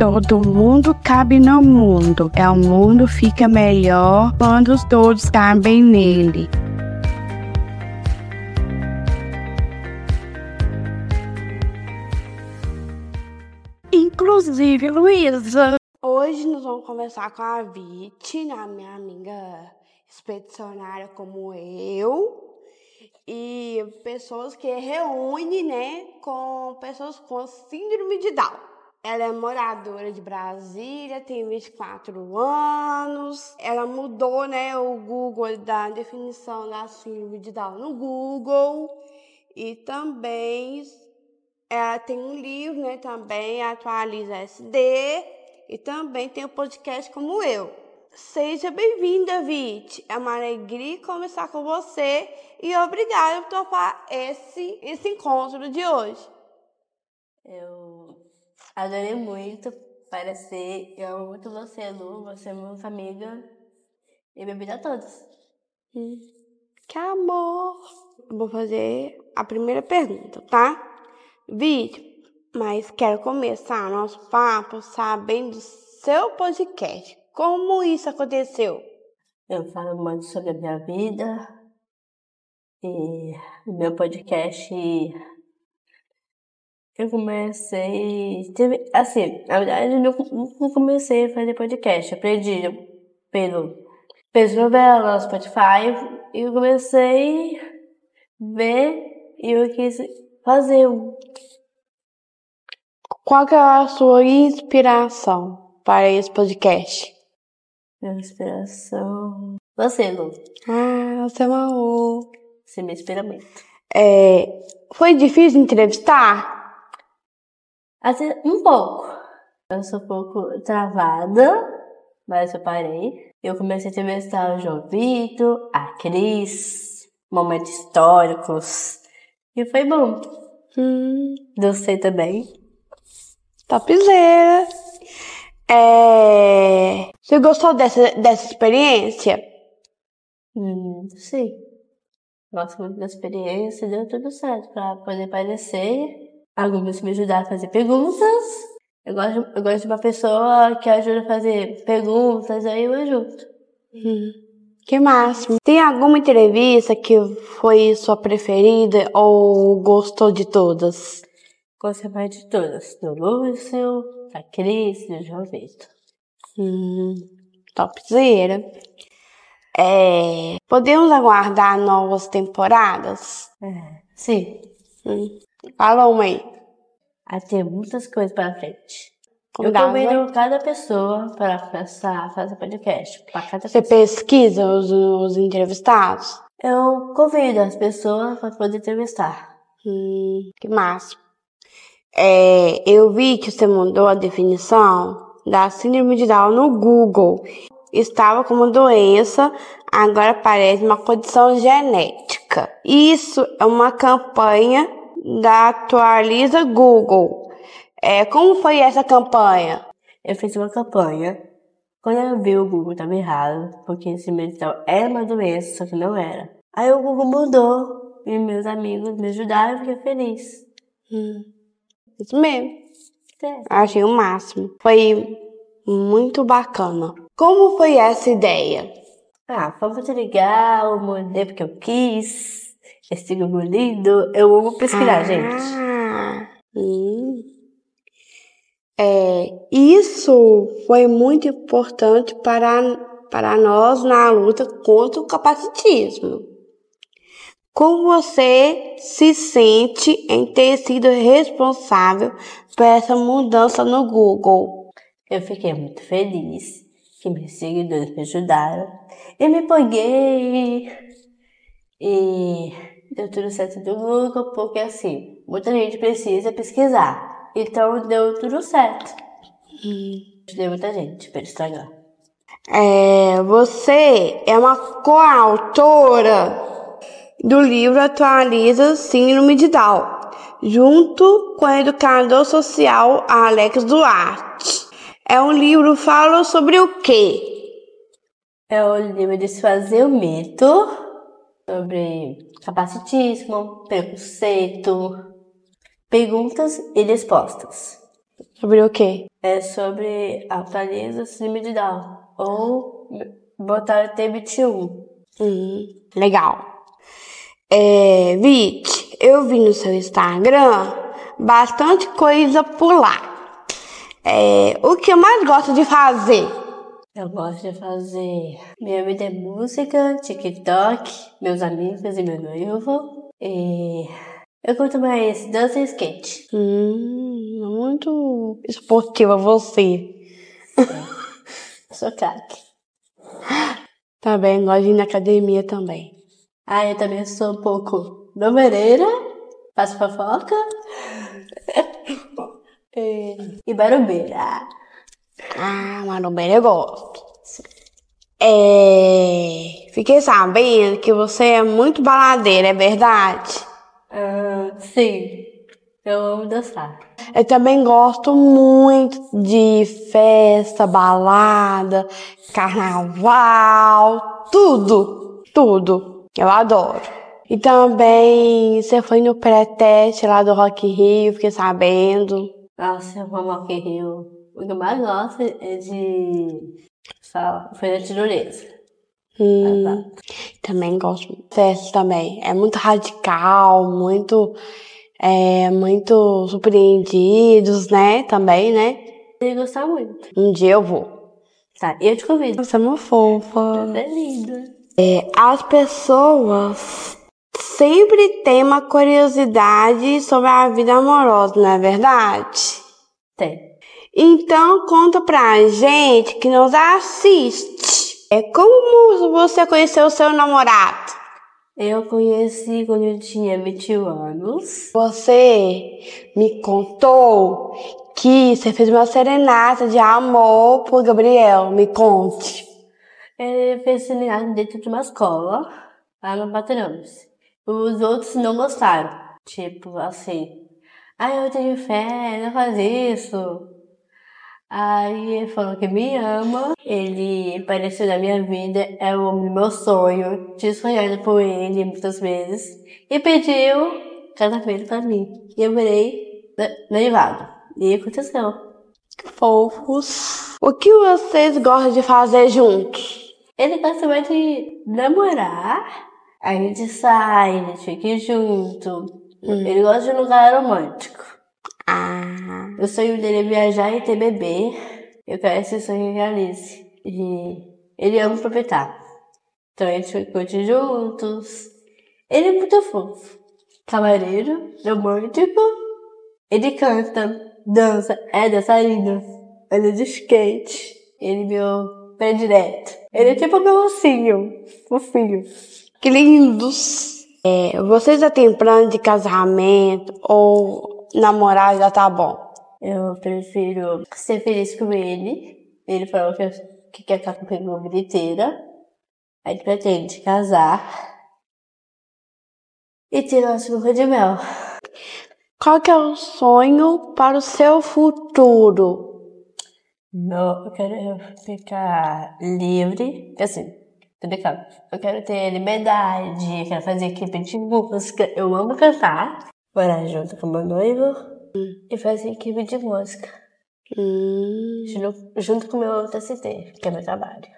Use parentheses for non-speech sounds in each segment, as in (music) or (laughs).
Todo mundo cabe no mundo. É o mundo fica melhor quando todos cabem nele. Inclusive, Luísa. Hoje nós vamos conversar com a Vit, a minha amiga expedicionária como eu, e pessoas que reúnem, né, com pessoas com síndrome de Down. Ela é moradora de Brasília, tem 24 anos. Ela mudou, né, o Google da definição da síndrome de Down no Google. E também ela tem um livro, né, também atualiza SD e também tem um podcast como eu. Seja bem-vinda, Vit. É uma alegria conversar com você e obrigada por topar esse, esse encontro de hoje. Eu Adorei muito parecer. Eu amo muito você, Lu. Você é muito amiga. E bebida a todos. Hum. Que amor! Vou fazer a primeira pergunta, tá? Vídeo, mas quero começar nosso papo sabendo do seu podcast. Como isso aconteceu? Eu falo muito sobre a minha vida e meu podcast eu comecei. Teve, assim, na verdade, eu não comecei a fazer podcast. Aprendi pelo, pelas novelas, Spotify, e eu comecei a ver e eu quis fazer um. Qual que é a sua inspiração para esse podcast? Minha inspiração. Você, Lu. Ah, você é uma Você me inspira muito. É, foi difícil entrevistar? Assim, um pouco. Eu sou um pouco travada, mas eu parei. Eu comecei a entrevistar o João Vitor, a Cris, momentos históricos. E foi bom. Hum. Gostei também. Topzera. É... Você gostou dessa, dessa experiência? Hum, sim. Gosto muito da experiência, deu tudo certo para poder aparecer Alguns me ajudaram a fazer perguntas. Eu gosto, eu gosto de uma pessoa que ajuda a fazer perguntas, aí eu ajudo. Hum, que máximo. Tem alguma entrevista que foi sua preferida ou gostou de todas? Gostei mais de todas. Do Lúcio, da Cris do João Vitor. Hum, topzera. É, podemos aguardar novas temporadas? É, sim. Hum. Fala uma aí. Vai ter muitas coisas para frente. Eu convido cada pessoa para fazer podcast. cada Você pessoa. pesquisa os, os entrevistados? Eu convido as pessoas para poder entrevistar. Hum, que massa. É, eu vi que você mandou a definição da síndrome de Down no Google. Estava como doença, agora parece uma condição genética. Isso é uma campanha da Atualiza Google. É, como foi essa campanha? Eu fiz uma campanha. Quando eu vi o Google estava errado, porque esse mental era uma doença, só que não era. Aí o Google mudou e meus amigos me ajudaram e fiquei feliz. Hum. Isso mesmo. É. Achei o máximo. Foi muito bacana. Como foi essa ideia? Ah, foi muito legal, mudei porque eu quis esse Google lindo. Eu amo pesquisar, ah, gente. Hum. É, isso foi muito importante para, para nós na luta contra o capacitismo. Como você se sente em ter sido responsável por essa mudança no Google? Eu fiquei muito feliz que meus seguidores me ajudaram. Eu me empolguei e deu tudo certo do Google, porque assim, muita gente precisa pesquisar. Então deu tudo certo. Hum. Deu muita gente para estragar. É, você é uma coautora do livro Atualiza Síndrome de Down, junto com o educador social Alex Duarte. É um livro fala sobre o quê? É o livro Desfazer o Mito sobre capacitismo, preconceito, perguntas e respostas. Sobre o quê? É sobre atualiza síndrome de Down. Ou botar T21. Hum, legal. É, Vit, eu vi no seu Instagram bastante coisa por lá. É, o que eu mais gosto de fazer? Eu gosto de fazer. Minha vida é música, TikTok, meus amigos e meu noivo. E eu curto mais dança e skate. Hum, muito esportiva você. (laughs) Sou craque. Também gosto de ir na academia também. Ah, eu também sou um pouco novereira, faço fofoca. e, (laughs) e barulheira. Ah, marombeira eu gosto. É, fiquei sabendo que você é muito baladeira, é verdade? Ah, sim, eu amo dançar. Eu também gosto muito de festa, balada, carnaval, tudo, tudo. Eu adoro. E também você foi no pré-teste lá do Rock Rio, fiquei sabendo. Nossa, eu amo Rock Rio. O que eu mais gosto é de só foi da tirolesa. Hum, também gosto festa também. É muito radical, muito, é, muito surpreendidos, né? Também, né? Eu gostar muito. Um dia eu vou. Tá, eu te convido. Você é uma fofa. Você é linda. É, as pessoas sempre têm uma curiosidade sobre a vida amorosa, não é verdade? Tem. Então conta pra gente que nos assiste. É como você conheceu o seu namorado? Eu conheci quando eu tinha 21 anos. Você me contou que você fez uma serenata de amor por Gabriel. Me conte. Ele fez serenata dentro de uma escola, lá no Patrões. Os outros não gostaram. Tipo, assim. Ah, eu tenho fé, não faz isso. Aí ele falou que me ama, ele apareceu na minha vida, é o homem do meu sonho, tinha sonhado por ele muitas vezes, e pediu casamento pra mim. E eu virei noivado. E aconteceu. Fofos. O que vocês gostam de fazer juntos? Ele gosta mais de namorar, a gente sai, a gente fica junto. Ele gosta de um lugar romântico. O sonho dele é viajar e ter bebê. Eu quero esse sonho realize. E ele ama aproveitar. Então a gente curte juntos. Ele é muito fofo. Camareiro, romântico. Ele canta, dança, é dançarino. Anda de skate. Ele é meu predileto. Ele é tipo meu ossinho, fofinho. que lindos. É, vocês já têm plano de casamento ou namorar já tá bom? Eu prefiro ser feliz com ele. Ele falou que, que quer ficar comigo a vida inteira. A gente pretende casar. E ter nosso lua de mel. Qual que é o sonho para o seu futuro? Não, eu quero ficar livre. Assim, tô brincando. Eu quero ter liberdade, quero fazer equipe de música. Eu amo cantar. Morar junto com meu noivo. E fazer equipe de música. Hum, Junto, com meu TCT, que é meu trabalho.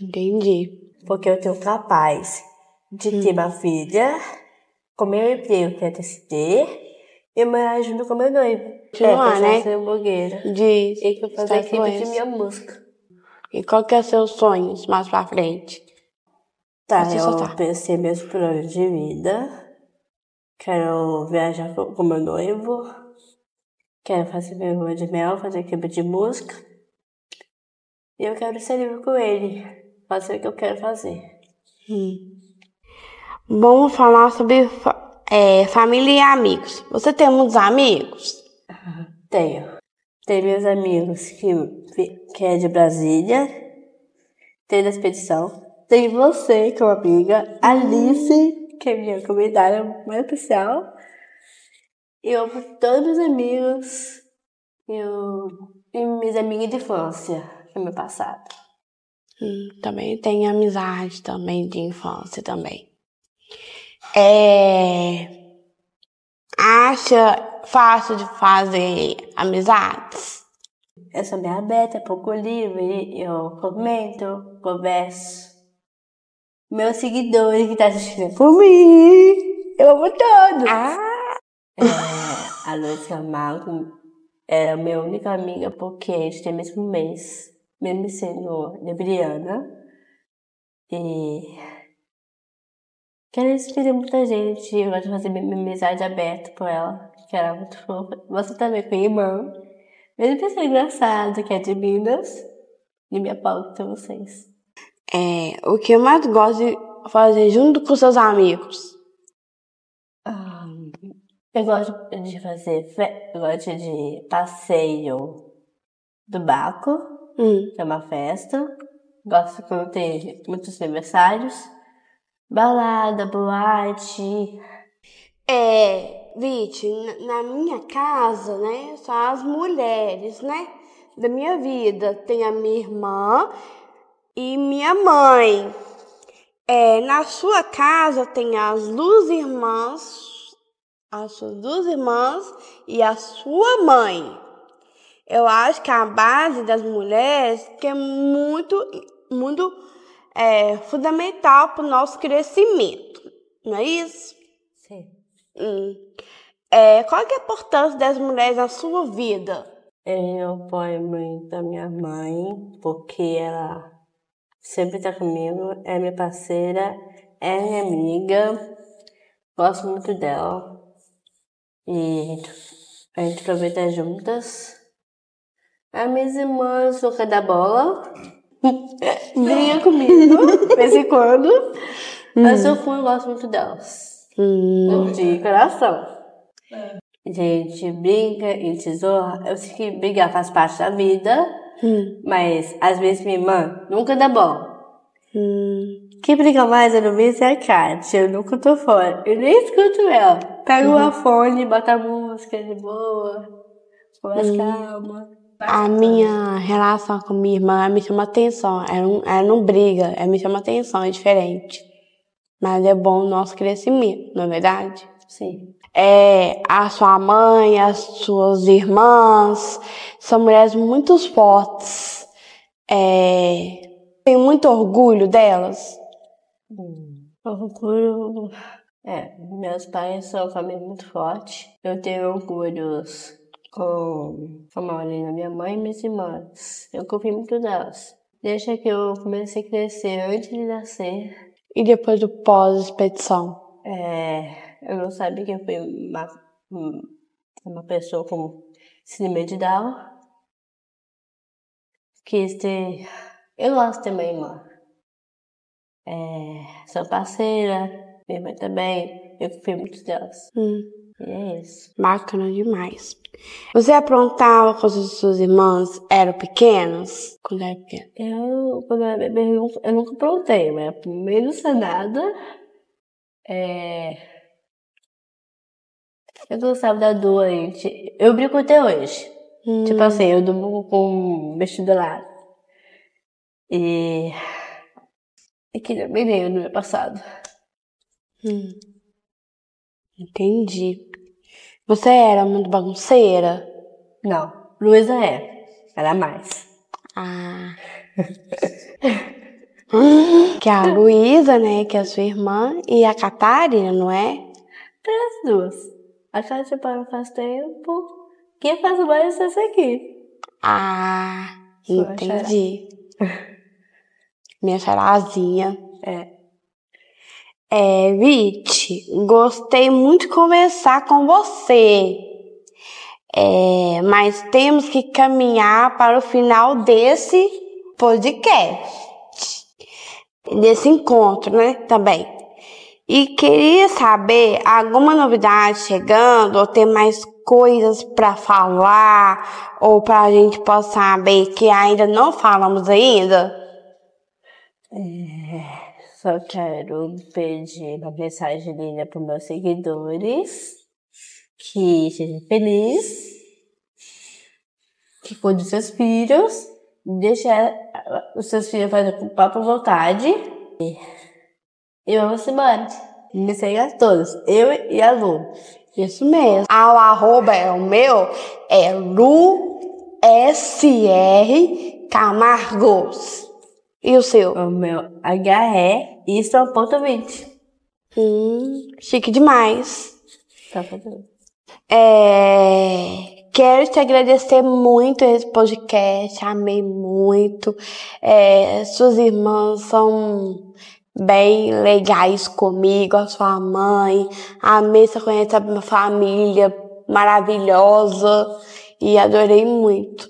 entendi. Porque eu tenho capaz de ter uma filha, com meu emprego, que é TCT, e morar junto com meu noivo. Continuar, é, né? Ser blogueira. De E que eu fazer estar equipe de minha música. E qual que é seus sonhos mais pra frente? Tá, Você eu tá. pensei meus planos de vida. Quero viajar com meu noivo. Quero fazer lua de mel, fazer equipe de música. E eu quero ser livre com ele. Fazer o que eu quero fazer. Vamos falar sobre é, família e amigos. Você tem muitos amigos? Tenho. Tem meus amigos que, que é de Brasília. Tem da expedição. Tem você, que é uma amiga. Alice, que é minha convidada mais especial. Eu amo todos meus amigos. E, eu, e minhas amigas de infância, que é meu passado. Hum, também tem amizade também de infância também. É... acha fácil de fazer amizades? Eu sou bem aberta, pouco livre, eu comento, converso. Meus seguidores que tá assistindo por mim, eu amo todos. Ah! É, a Luiz Camargo era minha única amiga porque a gente tem o mesmo mês, mesmo sendo libriana. E quero inspirar muita gente, eu gosto de fazer minha amizade aberta com ela, que era muito fofa. Você também com a irmã, mesmo pessoa engraçado, que é de Minas, e me apoio com vocês. É, o que eu mais gosto de fazer junto com seus amigos? Ah, eu gosto de fazer, eu gosto de passeio do Baco, Hum. que é uma festa. Gosto quando tem muitos aniversários. Balada, boate. É, Viti, na minha casa, né, são as mulheres, né, da minha vida. Tem a minha irmã e minha mãe. É, na sua casa tem as duas irmãs, as suas duas irmãs e a sua mãe. Eu acho que a base das mulheres que é muito, muito é, fundamental para o nosso crescimento, não é isso? Sim. Hum. É, qual é a importância das mulheres na sua vida? Eu apoio muito a minha mãe, porque ela sempre está comigo, é minha parceira, é minha amiga, gosto muito dela. E a gente aproveita juntas. As minhas irmãs loucas da bola (laughs) briga comigo de vez em quando. Mas eu fui, gosto muito delas. Hum. De coração. Gente, briga e tesoura, eu sei que brigar faz parte da vida, Hum. mas às vezes minha irmã nunca dá bom. Hum. Quem briga mais eu não vejo é a Kátia, eu nunca tô fora. Eu nem escuto ela. Pega Uhum. o fone, bota a música de boa, com mais Uhum. calma. A minha relação com minha irmã me chama atenção. Ela não, ela não briga, ela me chama atenção, é diferente. Mas é bom o nosso crescimento, não é verdade? Sim. É, a sua mãe, as suas irmãs, são mulheres muito fortes. É, tem muito orgulho delas. Orgulho. É, meus pais são uma família muito forte. Eu tenho orgulhos com a maioria da minha mãe e minhas irmãs. Eu confio muito nelas. Desde que eu comecei a crescer antes de nascer, E depois do pós-expedição? é, eu não sabia que eu fui uma, um- uma pessoa com síndrome de Down. Quis ter. Eu gosto de ter uma irmã. É, sou parceira, minha irmã também. Eu confio muito delas. Hum. E é isso. Bacana demais. Você aprontava com as suas irmãs? Eram pequenas? Quando era pequena? Eu, quando eu era bebê, eu nunca- aprontei, mas primeiro nada. É... Eu gostava da doente. Eu brinco até hoje. Hum. Tipo assim, eu durmo com um vestido lá. E. E que não me veio no meu passado. Hum. Entendi. Você era muito bagunceira? Não, Luísa é. Era mais. Ah. (laughs) que é a Luísa, né? Que é a sua irmã. E a Catarina, não é? Tem as duas. A Cátia para faz tempo. Quem faz mais é essa aqui. Ah, Sua entendi. Minha charazinha. É. É, Viti, gostei muito de conversar com você. É, mas temos que caminhar para o final desse podcast. Desse encontro, né? Também. E queria saber alguma novidade chegando, ou tem mais coisas para falar, ou para a gente possa saber que ainda não falamos ainda? Só quero pedir uma mensagem linda para meus seguidores. Que seja feliz. Que cuide dos seus filhos. Deixe os seus filhos fazer com própria vontade. E, e vamos embora. Me siga todos, eu e a Lu. Isso mesmo. Ah, o arroba é o meu, é Lu SR Camargos. E o seu? O meu HE e ponto 20. Hum, chique demais. Tá fazendo. É, quero te agradecer muito esse podcast, amei muito. É, suas irmãs são bem legais comigo, a sua mãe, amei você conhecer a minha família maravilhosa e adorei muito.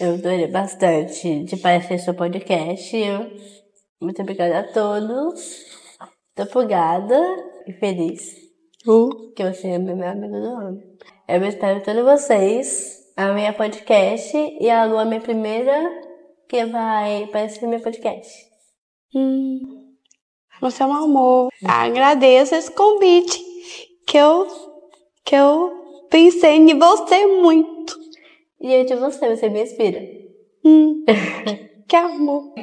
Eu adorei bastante de parecer seu podcast. Muito obrigada a todos. Tô empolgada e feliz Uh. que você é meu amigo do ano. Eu espero todos vocês. A minha podcast e a Lu, a minha primeira, que vai aparecer no meu podcast. Hum, você é um amor. Agradeço esse convite que eu que eu pensei em você muito. E eu de você, você me inspira. Hum, (laughs) que amor.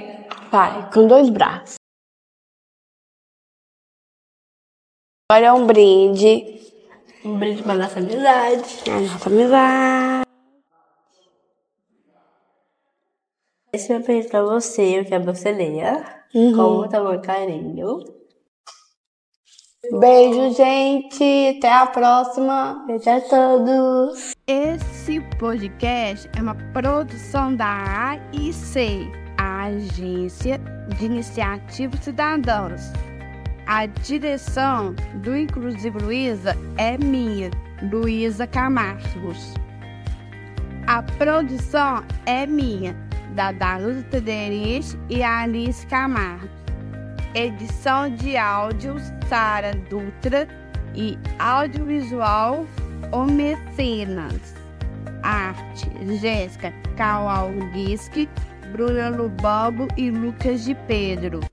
Vai, com dois braços. Agora é um brinde. Um brinde pra nossa amizade. A nossa amizade. Esse é meu presente pra você, eu quero que você leia. Uhum. Com muito amor e carinho. Beijo, gente. Até a próxima. Beijo a todos. Esse podcast é uma produção da AIC, a Agência de Iniciativas Cidadãs. A direção do Inclusive Luiza é minha, Luísa Camargos. A produção é minha, da Darusa Tederiche e Alice Camargo. Edição de áudios, Sara Dutra e audiovisual, O Mecenas. Arte, Jéssica Kawalgiski, Bruna Lubobo e Lucas de Pedro.